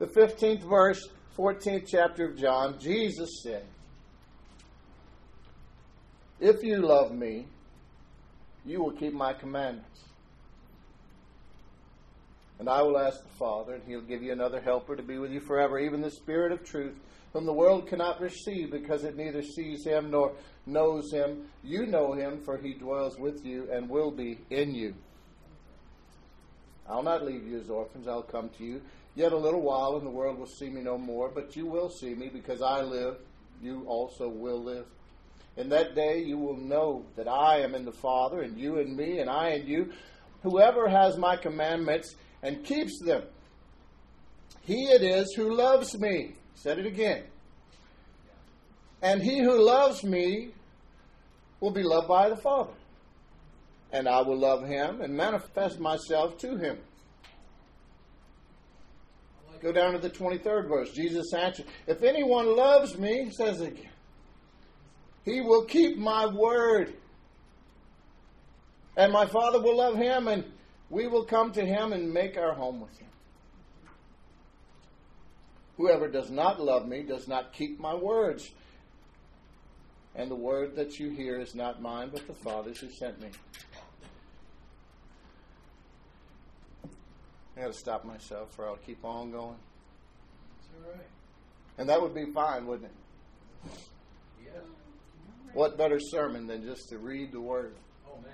the 15th verse, 14th chapter of John, Jesus said, If you love me, you will keep my commandments. And I will ask the Father, and he'll give you another helper to be with you forever, even the Spirit of truth, whom the world cannot receive because it neither sees him nor knows him. You know him, for he dwells with you and will be in you. I'll not leave you as orphans, I'll come to you. Yet a little while, and the world will see me no more, but you will see me, because I live, you also will live. In that day you will know that I am in the Father, and you in me, and I in you. Whoever has my commandments and keeps them, he it is who loves me. Said it again. And he who loves me will be loved by the Father. And I will love him and manifest myself to him. Go down to the 23rd verse. Jesus answered, If anyone loves me, says again, he will keep my word. And my Father will love him, and we will come to him and make our home with him. Whoever does not love me does not keep my words. And the word that you hear is not mine, but the Father's who sent me. I got to stop myself, or I'll keep on going. That's all right. And that would be fine, wouldn't it? Yes. What better sermon than just to read the Word? Oh man.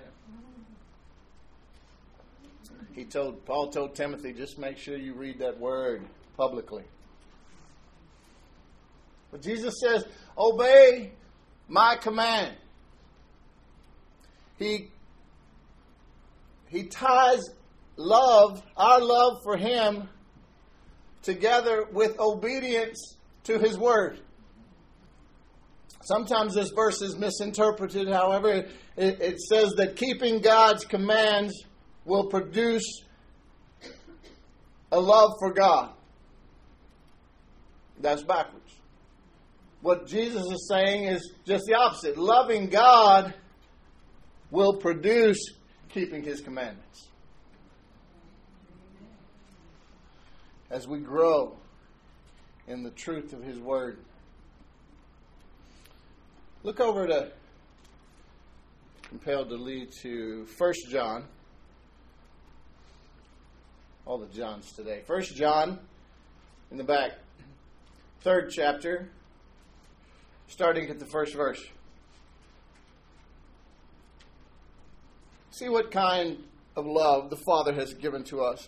He told Paul told Timothy, just make sure you read that Word publicly. But Jesus says, obey my command. He he ties love, our love for him, together with obedience to his word. Sometimes this verse is misinterpreted, however, it, it says that keeping God's commands will produce a love for God. That's backwards. What Jesus is saying is just the opposite. Loving God will produce keeping His commandments. As we grow in the truth of His Word. Look over to, compelled to lead to 1 John. All the Johns today. 1 John in the back, third chapter, starting at the first verse. See what kind of love the Father has given to us,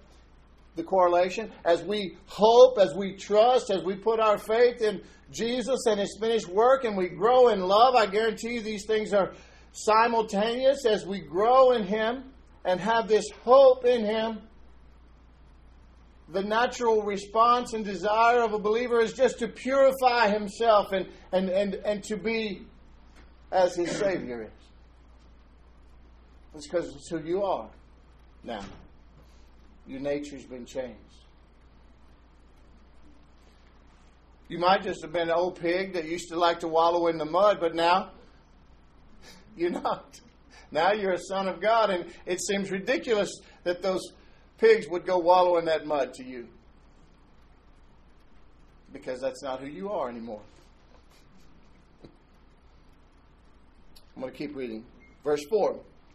The correlation? As we hope, as we trust, as we put our faith in Jesus and His finished work, and we grow in love, I guarantee you these things are simultaneous. As we grow in Him and have this hope in Him, the natural response and desire of a believer is just to purify himself and, and, and, and to be as his Savior is. It's because it's who you are now. Your nature's been changed. You might just have been an old pig that used to like to wallow in the mud, but now you're not. Now you're a son of God, and it seems ridiculous that those pigs would go wallow in that mud to you. Because that's not who you are anymore. I'm going to keep reading. Verse 4.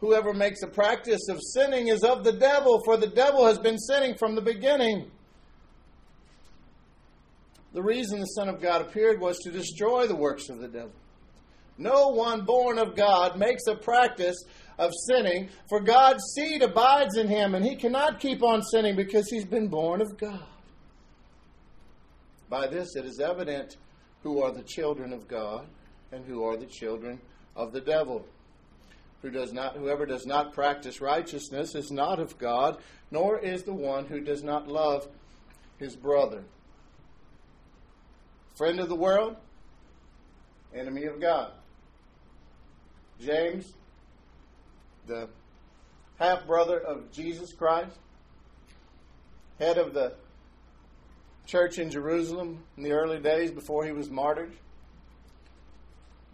Whoever makes a practice of sinning is of the devil, for the devil has been sinning from the beginning. The reason the Son of God appeared was to destroy the works of the devil. No one born of God makes a practice of sinning, for God's seed abides in him, and he cannot keep on sinning because he's been born of God. By this it is evident who are the children of God and who are the children of the devil. Who does not, whoever does not practice righteousness is not of God, nor is the one who does not love his brother. Friend of the world, enemy of God. James, the half brother of Jesus Christ, head of the church in Jerusalem in the early days before he was martyred.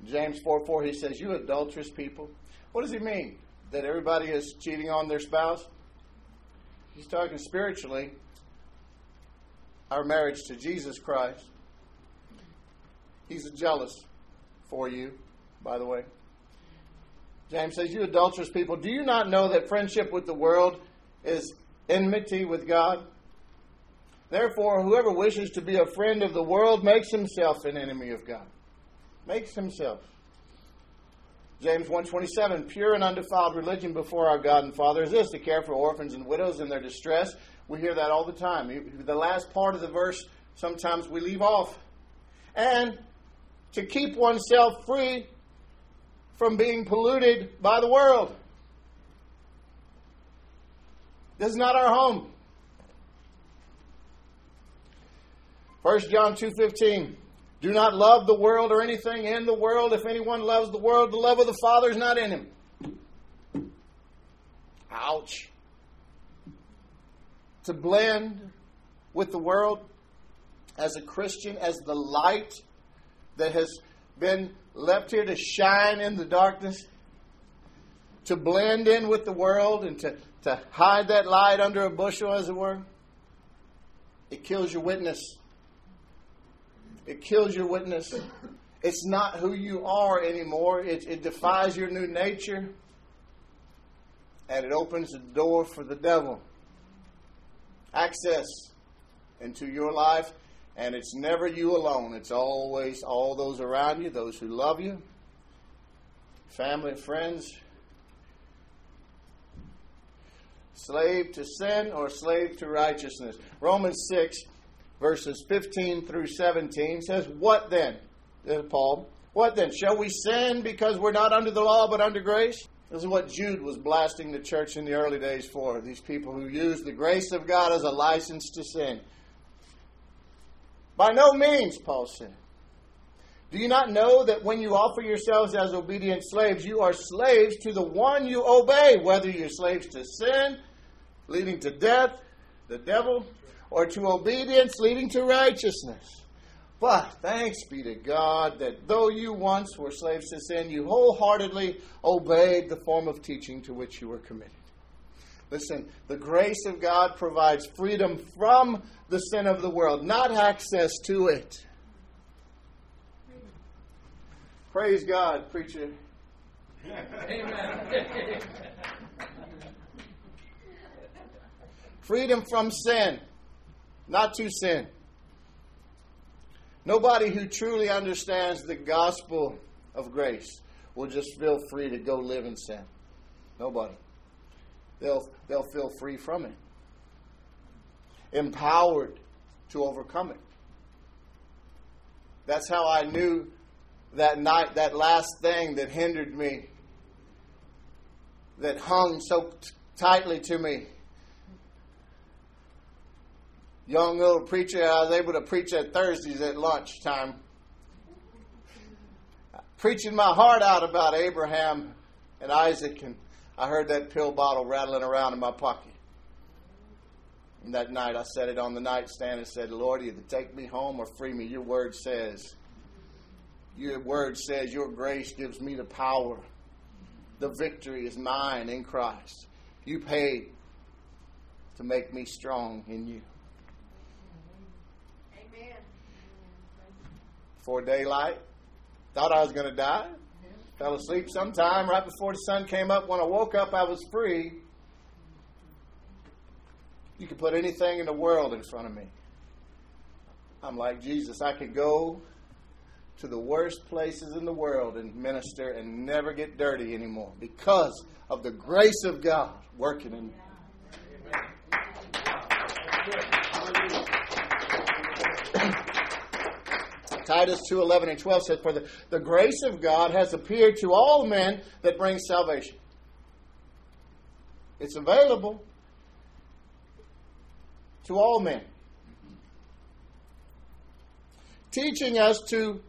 James 4 4, he says, You adulterous people. What does he mean? That everybody is cheating on their spouse? He's talking spiritually, our marriage to Jesus Christ. He's jealous for you, by the way. James says, You adulterous people, do you not know that friendship with the world is enmity with God? Therefore, whoever wishes to be a friend of the world makes himself an enemy of God. Makes himself. James 127, pure and undefiled religion before our God and Father is this, to care for orphans and widows in their distress. We hear that all the time. The last part of the verse, sometimes we leave off. And to keep oneself free from being polluted by the world. This is not our home. 1 John 2:15 Do not love the world or anything in the world. If anyone loves the world, the love of the Father is not in him. Ouch. To blend with the world as a Christian, as the light that has been left here to shine in the darkness, to blend in with the world and to, to hide that light under a bushel, as it were, it kills your witness. It kills your witness. It's not who you are anymore. It, it defies your new nature. And it opens the door for the devil. Access into your life. And it's never you alone. It's always all those around you, those who love you, family, friends. Slave to sin or slave to righteousness. Romans 6 verses 15 through 17 says, What then? Uh, Paul, what then? Shall we sin because we're not under the law but under grace? This is what Jude was blasting the church in the early days for. These people who use the grace of God as a license to sin. By no means, Paul said. Do you not know that when you offer yourselves as obedient slaves, you are slaves to the one you obey, whether you're slaves to sin, leading to death, the devil, or to obedience leading to righteousness. But thanks be to God that though you once were slaves to sin, you wholeheartedly obeyed the form of teaching to which you were committed. Listen, the grace of God provides freedom from the sin of the world, not access to it. Praise God, preacher. Amen. Freedom from sin not to sin. Nobody who truly understands the gospel of grace will just feel free to go live in sin. Nobody. They'll, they'll feel free from it, empowered to overcome it. That's how I knew that night, that last thing that hindered me, that hung so t- tightly to me young little preacher. I was able to preach at Thursdays at lunchtime. Preaching my heart out about Abraham and Isaac, and I heard that pill bottle rattling around in my pocket. And that night I set it on the nightstand and said, Lord, either take me home or free me. Your word says, your word says, your grace gives me the power. The victory is mine in Christ. You paid to make me strong in you. Before daylight. Thought I was going to die. Fell asleep sometime right before the sun came up. When I woke up, I was free. You could put anything in the world in front of me. I'm like Jesus. I could go to the worst places in the world and minister and never get dirty anymore because of the grace of God working in me. Titus 2 11 and 12 says, For the, the grace of God has appeared to all men that brings salvation. It's available to all men. Teaching us to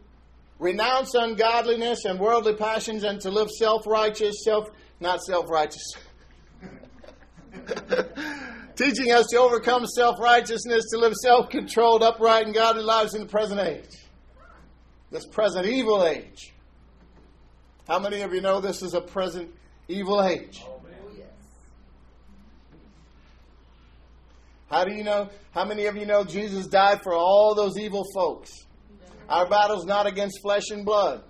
renounce ungodliness and worldly passions and to live self righteous, self, not self righteous. Teaching us to overcome self righteousness, to live self controlled, upright, and godly lives in the present age. This present evil age. How many of you know this is a present evil age? Oh, oh, how do you know? How many of you know Jesus died for all those evil folks? Our battle's not against flesh and blood.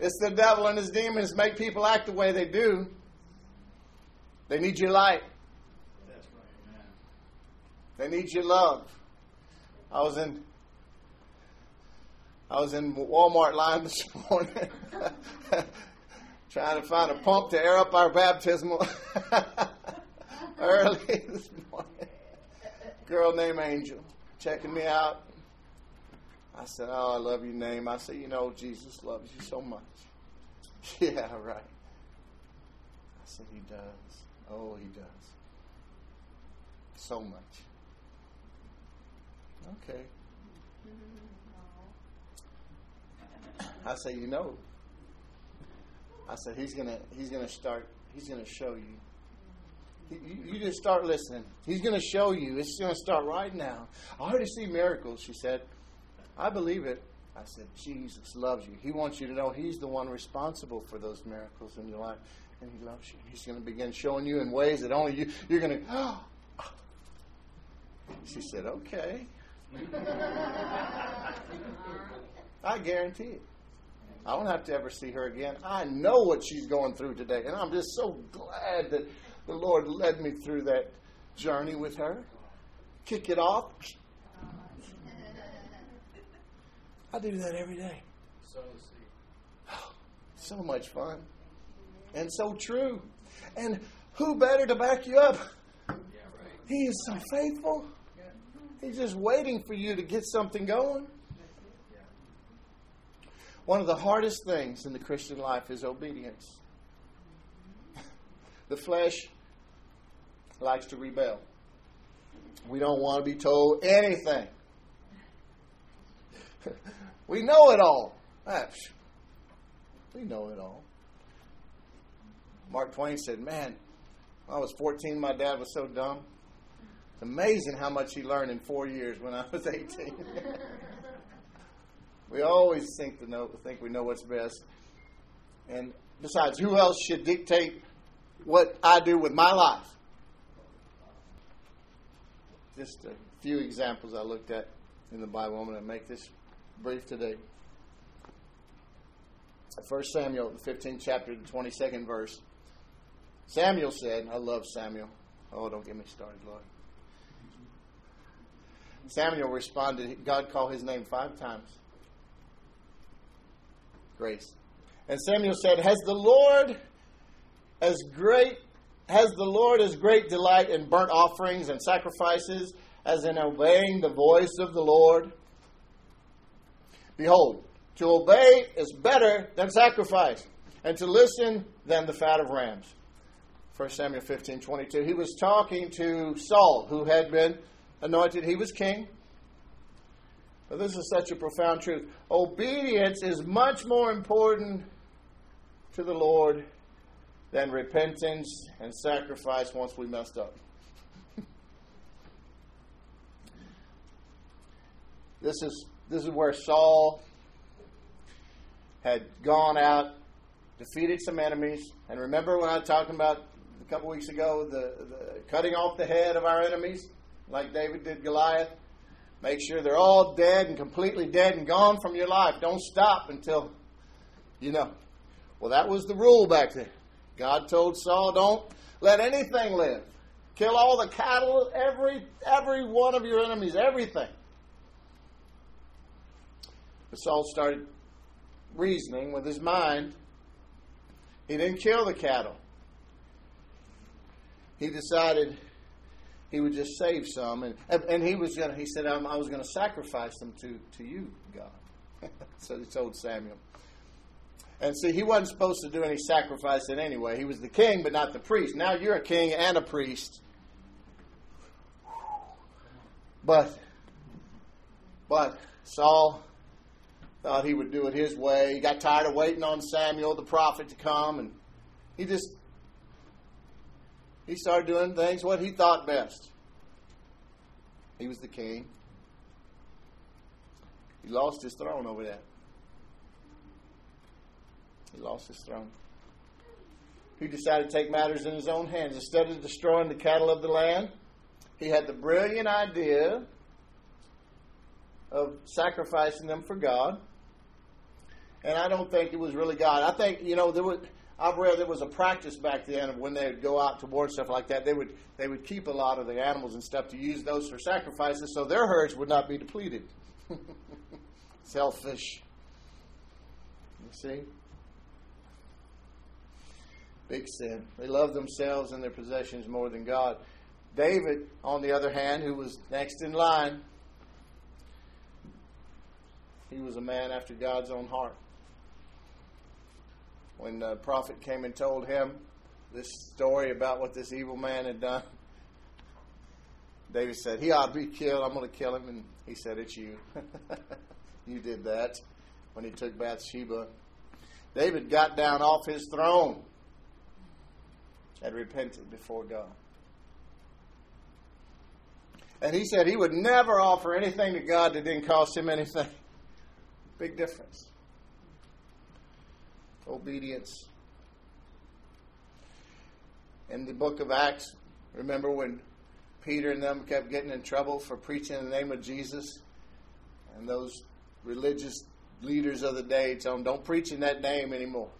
It's the devil and his demons make people act the way they do. They need your light. That's right, man. They need your love. I was in I was in Walmart line this morning trying to find a pump to air up our baptismal early this morning. Girl named Angel checking me out. I said, Oh, I love your name. I said, You know, Jesus loves you so much. Yeah, right. I said, He does. Oh, He does. So much. Okay. I say, you know. I said he's gonna he's gonna start he's gonna show you. You, you just start listening. He's going to show you. It's going to start right now. I already see miracles, she said. I believe it. I said, Jesus loves you. He wants you to know He's the one responsible for those miracles in your life. And He loves you. He's going to begin showing you in ways that only you, you're going to, oh. She said, okay. I guarantee it. I don't have to ever see her again. I know what she's going through today. And I'm just so glad that the Lord led me through that journey with her. Kick it off. I do that every day. So much fun. And so true. And who better to back you up? Yeah, right. He is so faithful. He's just waiting for you to get something going. One of the hardest things in the Christian life is obedience. The flesh likes to rebel. We don't want to be told anything. we know it all. Ah, We know it all. Mark Twain said, Man, when I was 14, my dad was so dumb. It's amazing how much he learned in four years when I was 18. we always think to know, think we know what's best. And besides, who else should dictate what I do with my life? Just a few examples I looked at in the Bible. I'm going to make this brief today. 1 Samuel, the 15th chapter, the 22nd verse. Samuel said, I love Samuel. Oh, don't get me started, Lord. Samuel responded, God called his name five times. Grace. And Samuel said, Has the Lord as great has the Lord as great delight in burnt offerings and sacrifices as in obeying the voice of the Lord? Behold, to obey is better than sacrifice, and to listen than the fat of rams. 1 Samuel 15 22. He was talking to Saul, who had been anointed. He was king. But this is such a profound truth. Obedience is much more important to the Lord than repentance and sacrifice once we messed up. this is this is where Saul had gone out, defeated some enemies, and remember when I was talking about a couple weeks ago the, the cutting off the head of our enemies, like David did Goliath. Make sure they're all dead and completely dead and gone from your life. Don't stop until you know. Well, that was the rule back then. God told Saul, "Don't let anything live. Kill all the cattle, every every one of your enemies, everything." But Saul started reasoning with his mind. He didn't kill the cattle. He decided he would just save some, and and he was gonna. He said, "I was going to sacrifice them to to you, God." so he told Samuel. And see, he wasn't supposed to do any sacrificing anyway. He was the king, but not the priest. Now you're a king and a priest. But, but Saul thought he would do it his way. He got tired of waiting on Samuel, the prophet, to come, and he just he started doing things what he thought best. He was the king. He lost his throne over that. He lost his throne. He decided to take matters in his own hands. Instead of destroying the cattle of the land, he had the brilliant idea of sacrificing them for God. And I don't think it was really God. I think, you know, there was I've read there was a practice back then of when they would go out to war and stuff like that, they would they would keep a lot of the animals and stuff to use those for sacrifices so their herds would not be depleted. Selfish. You see? Big sin. They love themselves and their possessions more than God. David, on the other hand, who was next in line, he was a man after God's own heart. When the prophet came and told him this story about what this evil man had done, David said, He ought to be killed. I'm going to kill him. And he said, It's you. you did that when he took Bathsheba. David got down off his throne had repented before God. And he said he would never offer anything to God that didn't cost him anything. Big difference. Obedience. In the book of Acts, remember when Peter and them kept getting in trouble for preaching in the name of Jesus? And those religious leaders of the day told them, don't preach in that name anymore.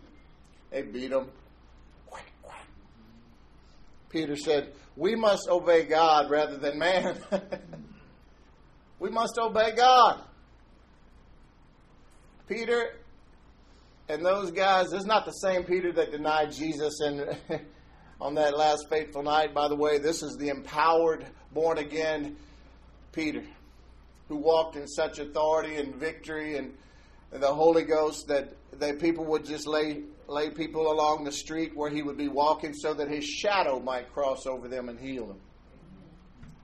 They beat them, Peter said, We must obey God rather than man. we must obey God. Peter and those guys, is not the same Peter that denied Jesus on that last fateful night. By the way, this is the empowered, born again Peter who walked in such authority and victory and, and the Holy Ghost that, that people would just lay lay people along the street where he would be walking so that his shadow might cross over them and heal them.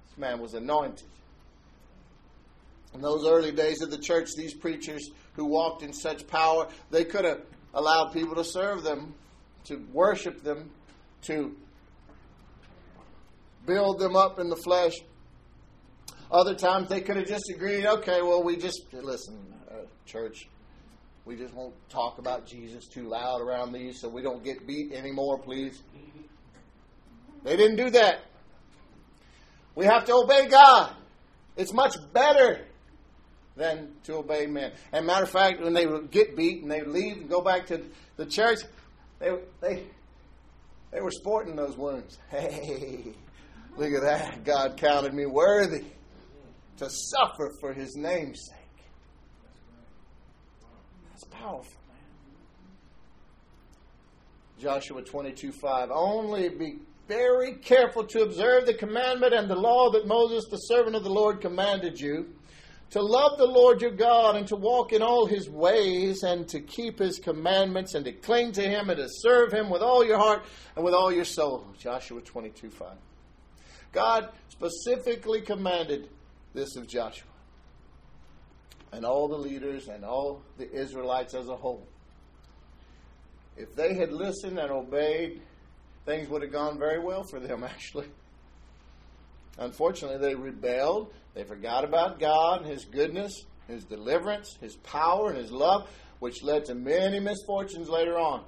This man was anointed. In those early days of the church, these preachers who walked in such power, they could have allowed people to serve them, to worship them, to build them up in the flesh. Other times they could have just agreed, okay, well, we just, listen, uh, church, we just won't talk about Jesus too loud around these so we don't get beat anymore, please. They didn't do that. We have to obey God. It's much better than to obey men. And matter of fact, when they would get beat and they would leave and go back to the church, they they they were sporting those wounds. Hey, look at that! God counted me worthy to suffer for His name's sake That's powerful, man. Joshua 22 5. Only be very careful to observe the commandment and the law that Moses, the servant of the Lord, commanded you to love the Lord your God and to walk in all his ways and to keep his commandments and to cling to him and to serve him with all your heart and with all your soul. Joshua 22 5. God specifically commanded this of Joshua and all the leaders and all the Israelites as a whole. If they had listened and obeyed, things would have gone very well for them, actually. Unfortunately, they rebelled. They forgot about God and His goodness, His deliverance, His power, and His love, which led to many misfortunes later on.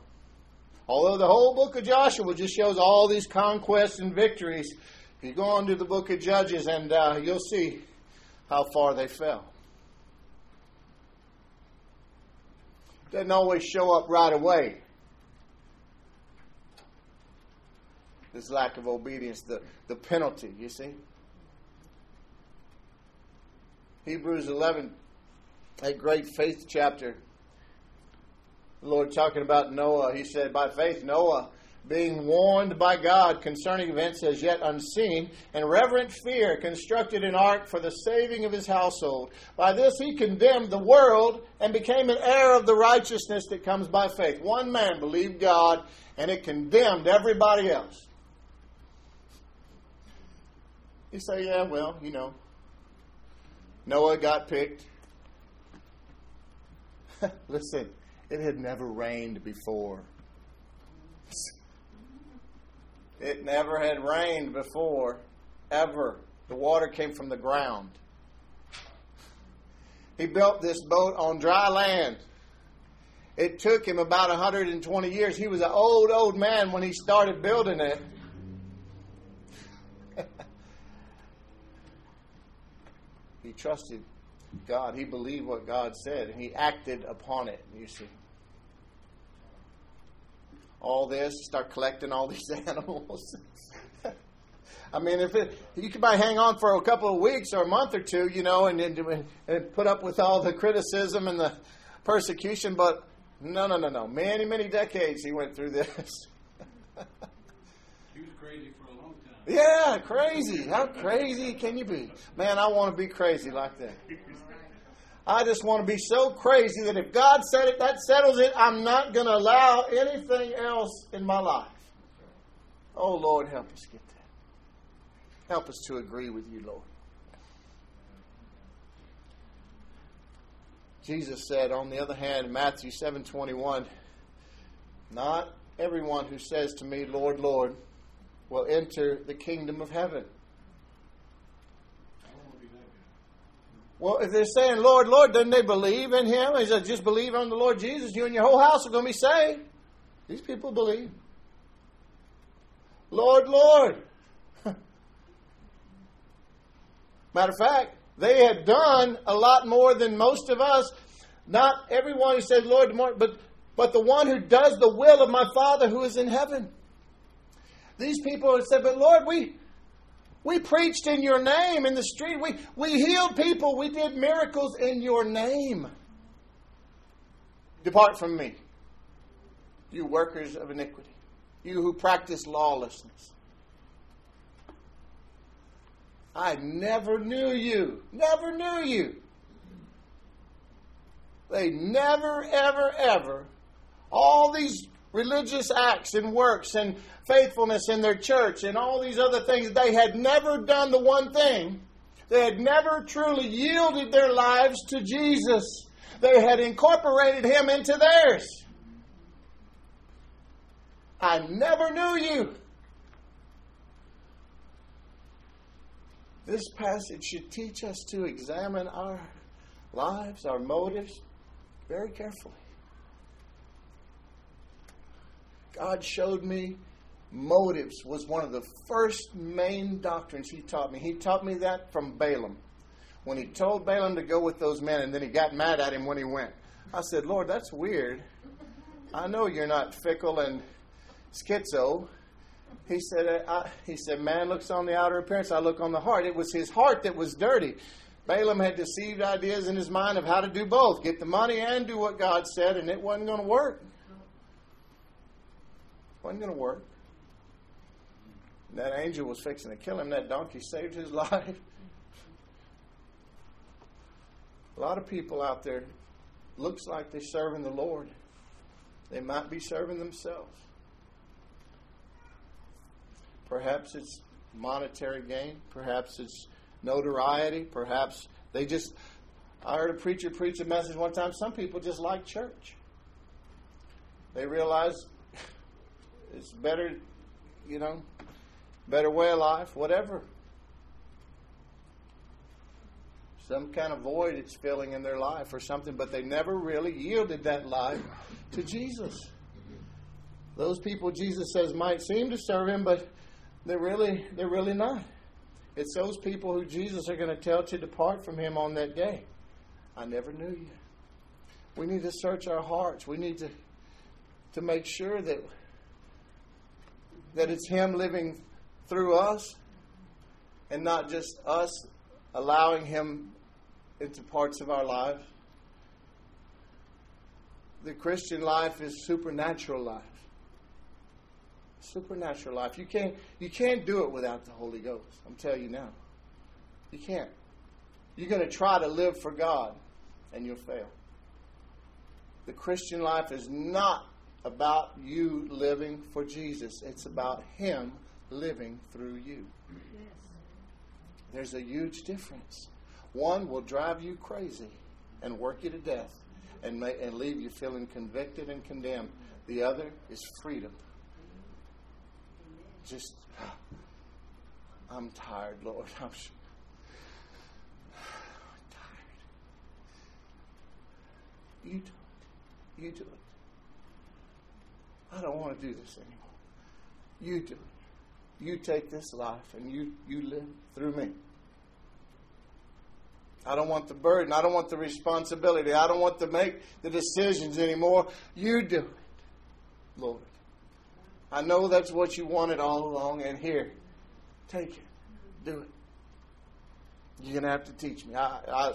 Although the whole book of Joshua just shows all these conquests and victories, if you go on to the book of Judges and uh, you'll see how far they fell. doesn't always show up right away. This lack of obedience, the, the penalty, you see? Hebrews 11 a great faith chapter. The Lord talking about Noah, he said, By faith, Noah, being warned by God concerning events as yet unseen, and reverent fear constructed an ark for the saving of his household. By this he condemned the world and became an heir of the righteousness that comes by faith. One man believed God, and it condemned everybody else. You say, yeah, well, you know, Noah got picked. Listen, it had never rained before. It never had rained before, ever. The water came from the ground. He built this boat on dry land. It took him about 120 years. He was an old, old man when he started building it. He trusted God. He believed what God said, and he acted upon it, you see all this, start collecting all these animals. I mean, if it, you could buy hang on for a couple of weeks or a month or two, you know, and, and, and put up with all the criticism and the persecution, but no, no, no, no. Many, many decades he went through this. he was crazy for a long time. Yeah, crazy. How crazy can you be? Man, I want to be crazy like that. I just want to be so crazy that if God said it, that settles it. I'm not going to allow anything else in my life. Oh, Lord, help us get that. Help us to agree with you, Lord. Jesus said, on the other hand, Matthew 7:21, not everyone who says to me, Lord, Lord, will enter the kingdom of heaven Well, if they're saying, Lord, Lord, doesn't they believe in Him? He said, just believe on the Lord Jesus. You and your whole house are going to be saved. These people believe. Lord, Lord. Matter of fact, they had done a lot more than most of us. Not everyone who said, Lord, but, but the one who does the will of my Father who is in heaven. These people have said, But Lord, we, we preached in your name in the street. We, we healed people. We did miracles in your name. Depart from me, you workers of iniquity, you who practice lawlessness. I never knew you. Never knew you. They never, ever, ever, all these religious acts and works and faithfulness in their church and all these other things. They had never done the one thing. They had never truly yielded their lives to Jesus. They had incorporated him into theirs. I never knew you. This passage should teach us to examine our lives, our motives, very carefully. God showed me motives was one of the first main doctrines he taught me. He taught me that from Balaam. When he told Balaam to go with those men and then he got mad at him when he went. I said, Lord, that's weird. I know you're not fickle and schizo. He said, I, he said, man looks on the outer appearance, I look on the heart. It was his heart that was dirty. Balaam had deceived ideas in his mind of how to do both get the money and do what God said, and it wasn't going to work wasn't going to work. That angel was fixing to kill him. That donkey saved his life. A lot of people out there looks like they're serving the Lord. They might be serving themselves. Perhaps it's monetary gain. Perhaps it's notoriety. Perhaps they just. I heard a preacher preach a message one time. Some people just like church. They realize it's better, you know, better way of life, whatever. Some kind of void it's filling in their life or something, but they never really yielded that life to Jesus. Those people Jesus says might seem to serve him, but they're really they're really not. It's those people who Jesus are going to tell to depart from him on that day. I never knew you. We need to search our hearts. We need to to make sure that that it's Him living through us and not just us allowing Him into parts of our lives. the Christian life is supernatural life. Supernatural life. You can't you can't do it without the Holy Ghost. I'm telling you now. You can't. You're going to try to live for God and you'll fail. The Christian life is not about you living for Jesus. It's about him living through you. There's a huge difference. One will drive you crazy and work you to death and, may, and leave you feeling convicted and condemned. The other is freedom. Just, I'm tired, Lord. I'm, I'm tired. You do it. You do it. I don't want to do this anymore. You do it. You take this life and you, you live through me. I don't want the burden. I don't want the responsibility. I don't want to make the decisions anymore. You do it, Lord. I know that's what you wanted all along, and here, take it. Do it. You're going to have to teach me. I, I,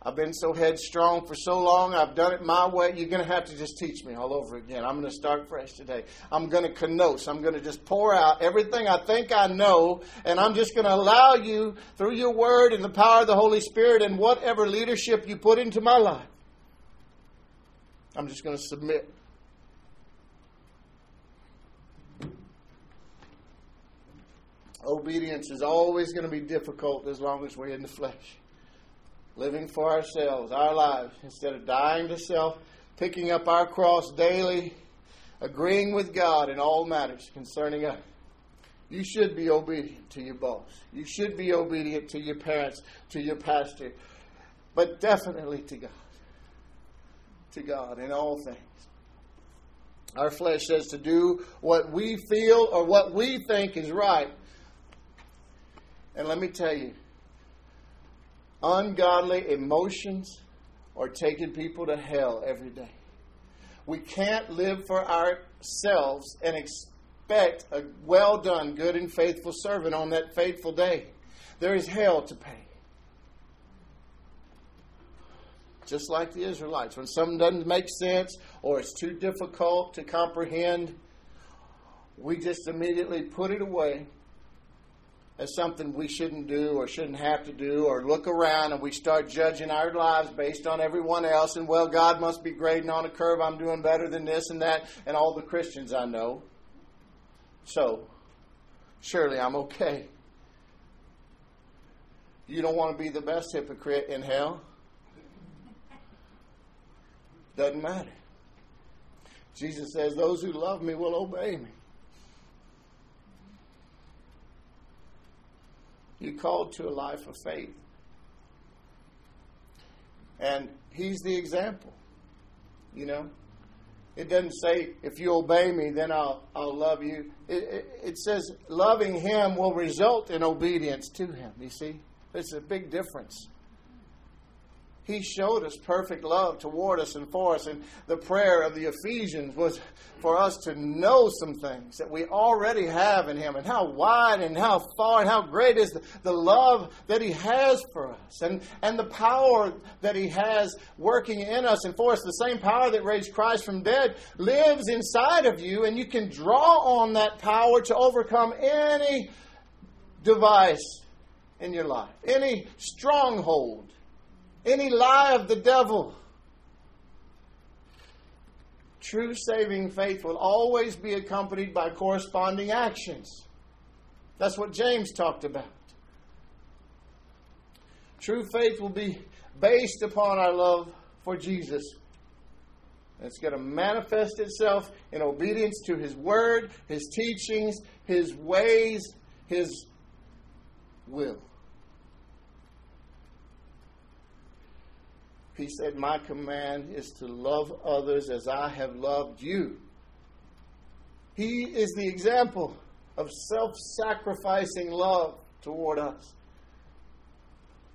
I've been so headstrong for so long. I've done it my way. You're going to have to just teach me all over again. I'm going to start fresh today. I'm going to kenosis. I'm going to just pour out everything I think I know, and I'm just going to allow you, through your word and the power of the Holy Spirit and whatever leadership you put into my life, I'm just going to submit. Obedience is always going to be difficult as long as we're in the flesh living for ourselves, our lives, instead of dying to self, picking up our cross daily, agreeing with God in all matters concerning us. You should be obedient to your boss. You should be obedient to your parents, to your pastor, but definitely to God. To God in all things. Our flesh says to do what we feel or what we think is right. And let me tell you, ungodly emotions are taking people to hell every day. We can't live for ourselves and expect a well done, good, and faithful servant on that faithful day. There is hell to pay. Just like the Israelites. When something doesn't make sense or it's too difficult to comprehend, we just immediately put it away as something we shouldn't do or shouldn't have to do, or look around and we start judging our lives based on everyone else, and well, God must be grading on a curve. I'm doing better than this and that, and all the Christians I know. So, surely I'm okay. You don't want to be the best hypocrite in hell? Doesn't matter. Jesus says, Those who love me will obey me. You called to a life of faith. And he's the example. You know? It doesn't say, if you obey me, then I'll, I'll love you. It, it, it says, loving him will result in obedience to him. You see? There's a big difference. He showed us perfect love toward us and for us. And the prayer of the Ephesians was for us to know some things that we already have in Him and how wide and how far and how great is the, the love that He has for us and, and the power that He has working in us and for us. The same power that raised Christ from dead lives inside of you, and you can draw on that power to overcome any device in your life, any stronghold any lie of the devil. True saving faith will always be accompanied by corresponding actions. That's what James talked about. True faith will be based upon our love for Jesus. It's going to manifest itself in obedience to His Word, His teachings, His ways, His will. He said, My command is to love others as I have loved you. He is the example of self sacrificing love toward us.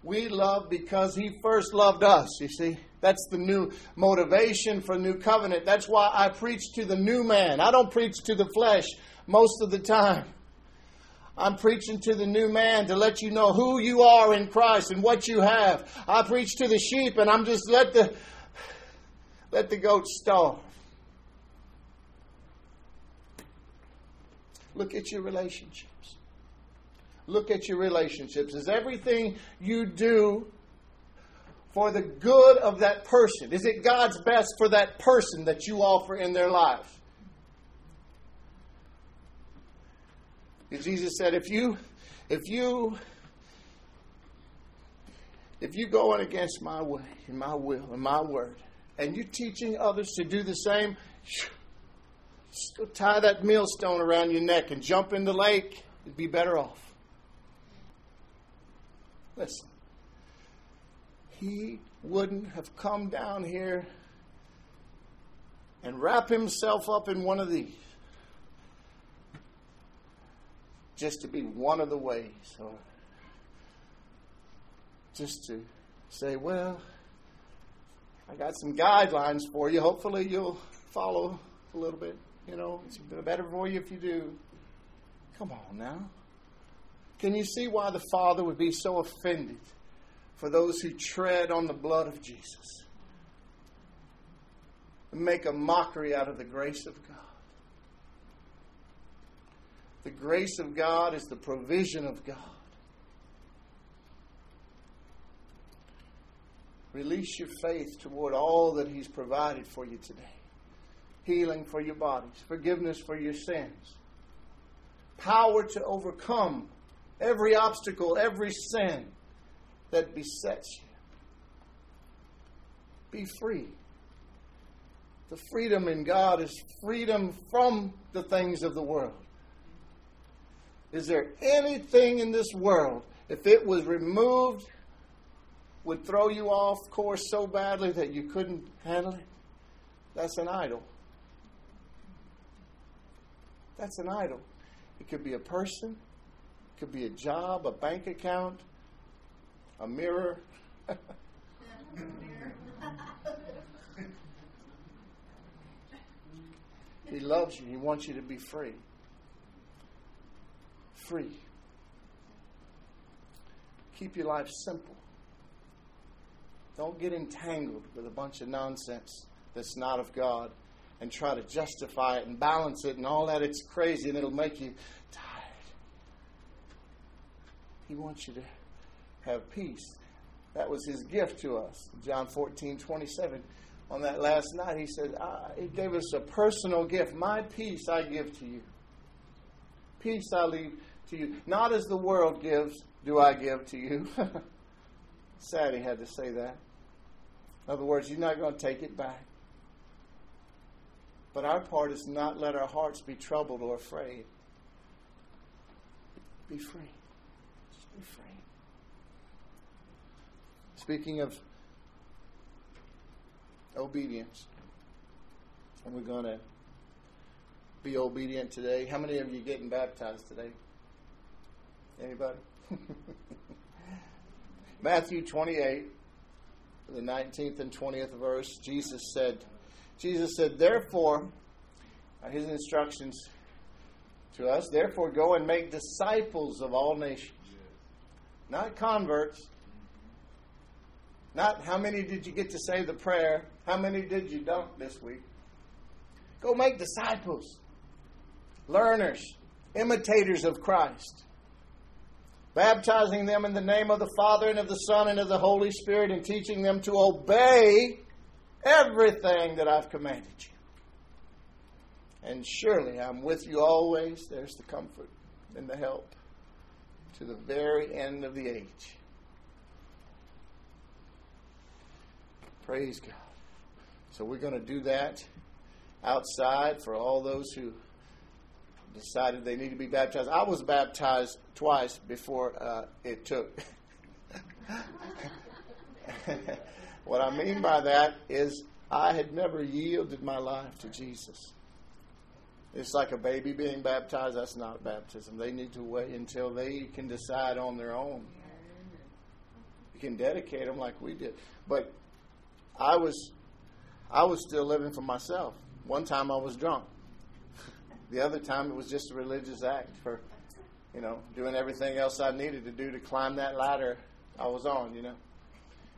We love because He first loved us, you see. That's the new motivation for new covenant. That's why I preach to the new man. I don't preach to the flesh most of the time. I'm preaching to the new man to let you know who you are in Christ and what you have. I preach to the sheep and I'm just let the let the goats starve. Look at your relationships. Look at your relationships. Is everything you do for the good of that person? Is it God's best for that person that you offer in their life? Jesus said, if you, if you, if you going against my way and my will and my word, and you teaching others to do the same, tie that millstone around your neck and jump in the lake. You'd be better off. Listen, he wouldn't have come down here and wrap himself up in one of these just to be one of the ways or just to say, well, I got some guidelines for you. Hopefully you'll follow a little bit. You know, it's better for you if you do. Come on now. Can you see why the Father would be so offended for those who tread on the blood of Jesus? And make a mockery out of the grace of God. The grace of God is the provision of God. Release your faith toward all that He's provided for you today healing for your bodies, forgiveness for your sins, power to overcome every obstacle, every sin that besets you. Be free. The freedom in God is freedom from the things of the world. Is there anything in this world, if it was removed, would throw you off course so badly that you couldn't handle it? That's an idol. That's an idol. It could be a person, it could be a job, a bank account, a mirror. he loves you. He wants you to be free. Free. Keep your life simple. Don't get entangled with a bunch of nonsense that's not of God and try to justify it and balance it and all that. It's crazy and it'll make you tired. He wants you to have peace. That was his gift to us. John 14, 27. On that last night, he said, ah, He gave us a personal gift. My peace I give to you. Peace I leave to you. Not as the world gives, do I give to you. Sad he had to say that. In other words, you're not going to take it back. But our part is not let our hearts be troubled or afraid. Be free. Just be free. Speaking of obedience, and we're going to be obedient today. How many of you getting baptized today? Anybody? Matthew 28, the 19th and 20th verse, Jesus said, Jesus said, Therefore, uh, his instructions to us, therefore go and make disciples of all nations. Not converts. Not how many did you get to say the prayer? How many did you dunk this week? Go make disciples, learners, imitators of Christ, baptizing them in the name of the Father and of the Son and of the Holy Spirit, and teaching them to obey everything that I've commanded you. And surely I'm with you always. There's the comfort and the help to the very end of the age. Praise God. So we're going to do that outside for all those who decided they need to be baptized. I was baptized twice before uh, it took. What I mean by that is I had never yielded my life to Jesus. It's like a baby being baptized. That's not baptism. They need to wait until they can decide on their own. You can dedicate them like we did. But I was, I was still living for myself. One time I was drunk. The other time it was just a religious act for, you know, doing everything else I needed to do to climb that ladder I was on, you know.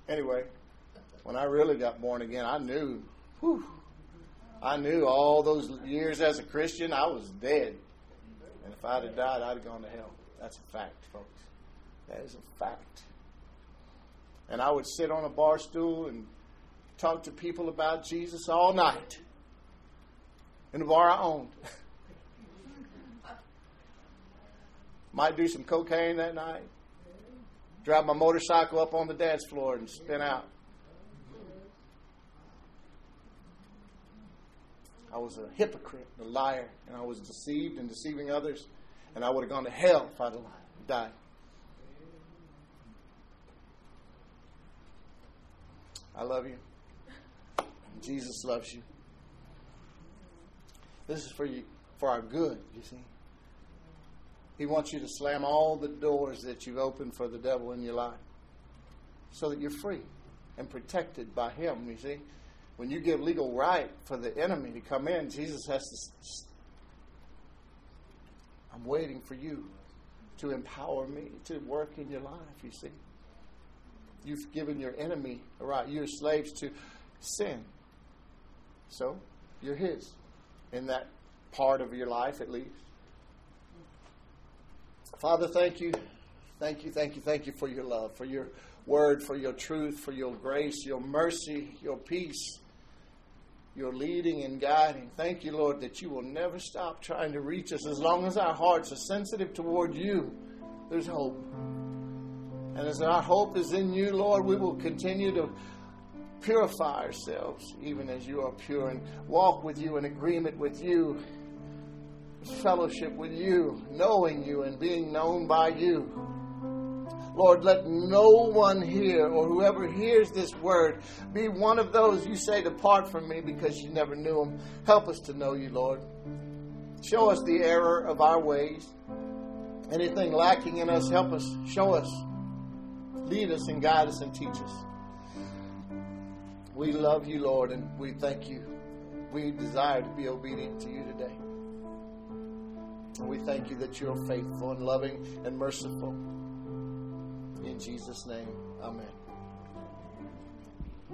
Anyway, when I really got born again, I knew Whew. I knew all those years as a Christian, I was dead. And if I'd have died, I'd have gone to hell. That's a fact, folks. That is a fact. And I would sit on a bar stool and talk to people about Jesus all night in the bar I owned. Might do some cocaine that night. Drive my motorcycle up on the dance floor and spin out. I was a hypocrite, a liar, and I was deceived and deceiving others, and I would have gone to hell if I'd died. I love you. Jesus loves you. This is for you for our good, you see. He wants you to slam all the doors that you've opened for the devil in your life so that you're free and protected by him, you see. When you give legal right for the enemy to come in, Jesus has to I'm waiting for you to empower me to work in your life, you see. You've given your enemy a right. You're slaves to sin. So, you're his in that part of your life, at least. Father, thank you. Thank you, thank you, thank you for your love, for your word, for your truth, for your grace, your mercy, your peace, your leading and guiding. Thank you, Lord, that you will never stop trying to reach us. As long as our hearts are sensitive toward you, there's hope. And as our hope is in you, Lord, we will continue to purify ourselves, even as you are pure, and walk with you in agreement with you, fellowship with you, knowing you and being known by you. Lord, let no one here or whoever hears this word be one of those you say, Depart from me because you never knew him. Help us to know you, Lord. Show us the error of our ways. Anything lacking in us, help us. Show us. Lead us and guide us and teach us. We love you, Lord, and we thank you. We desire to be obedient to you today. And we thank you that you're faithful and loving and merciful. In Jesus' name, amen.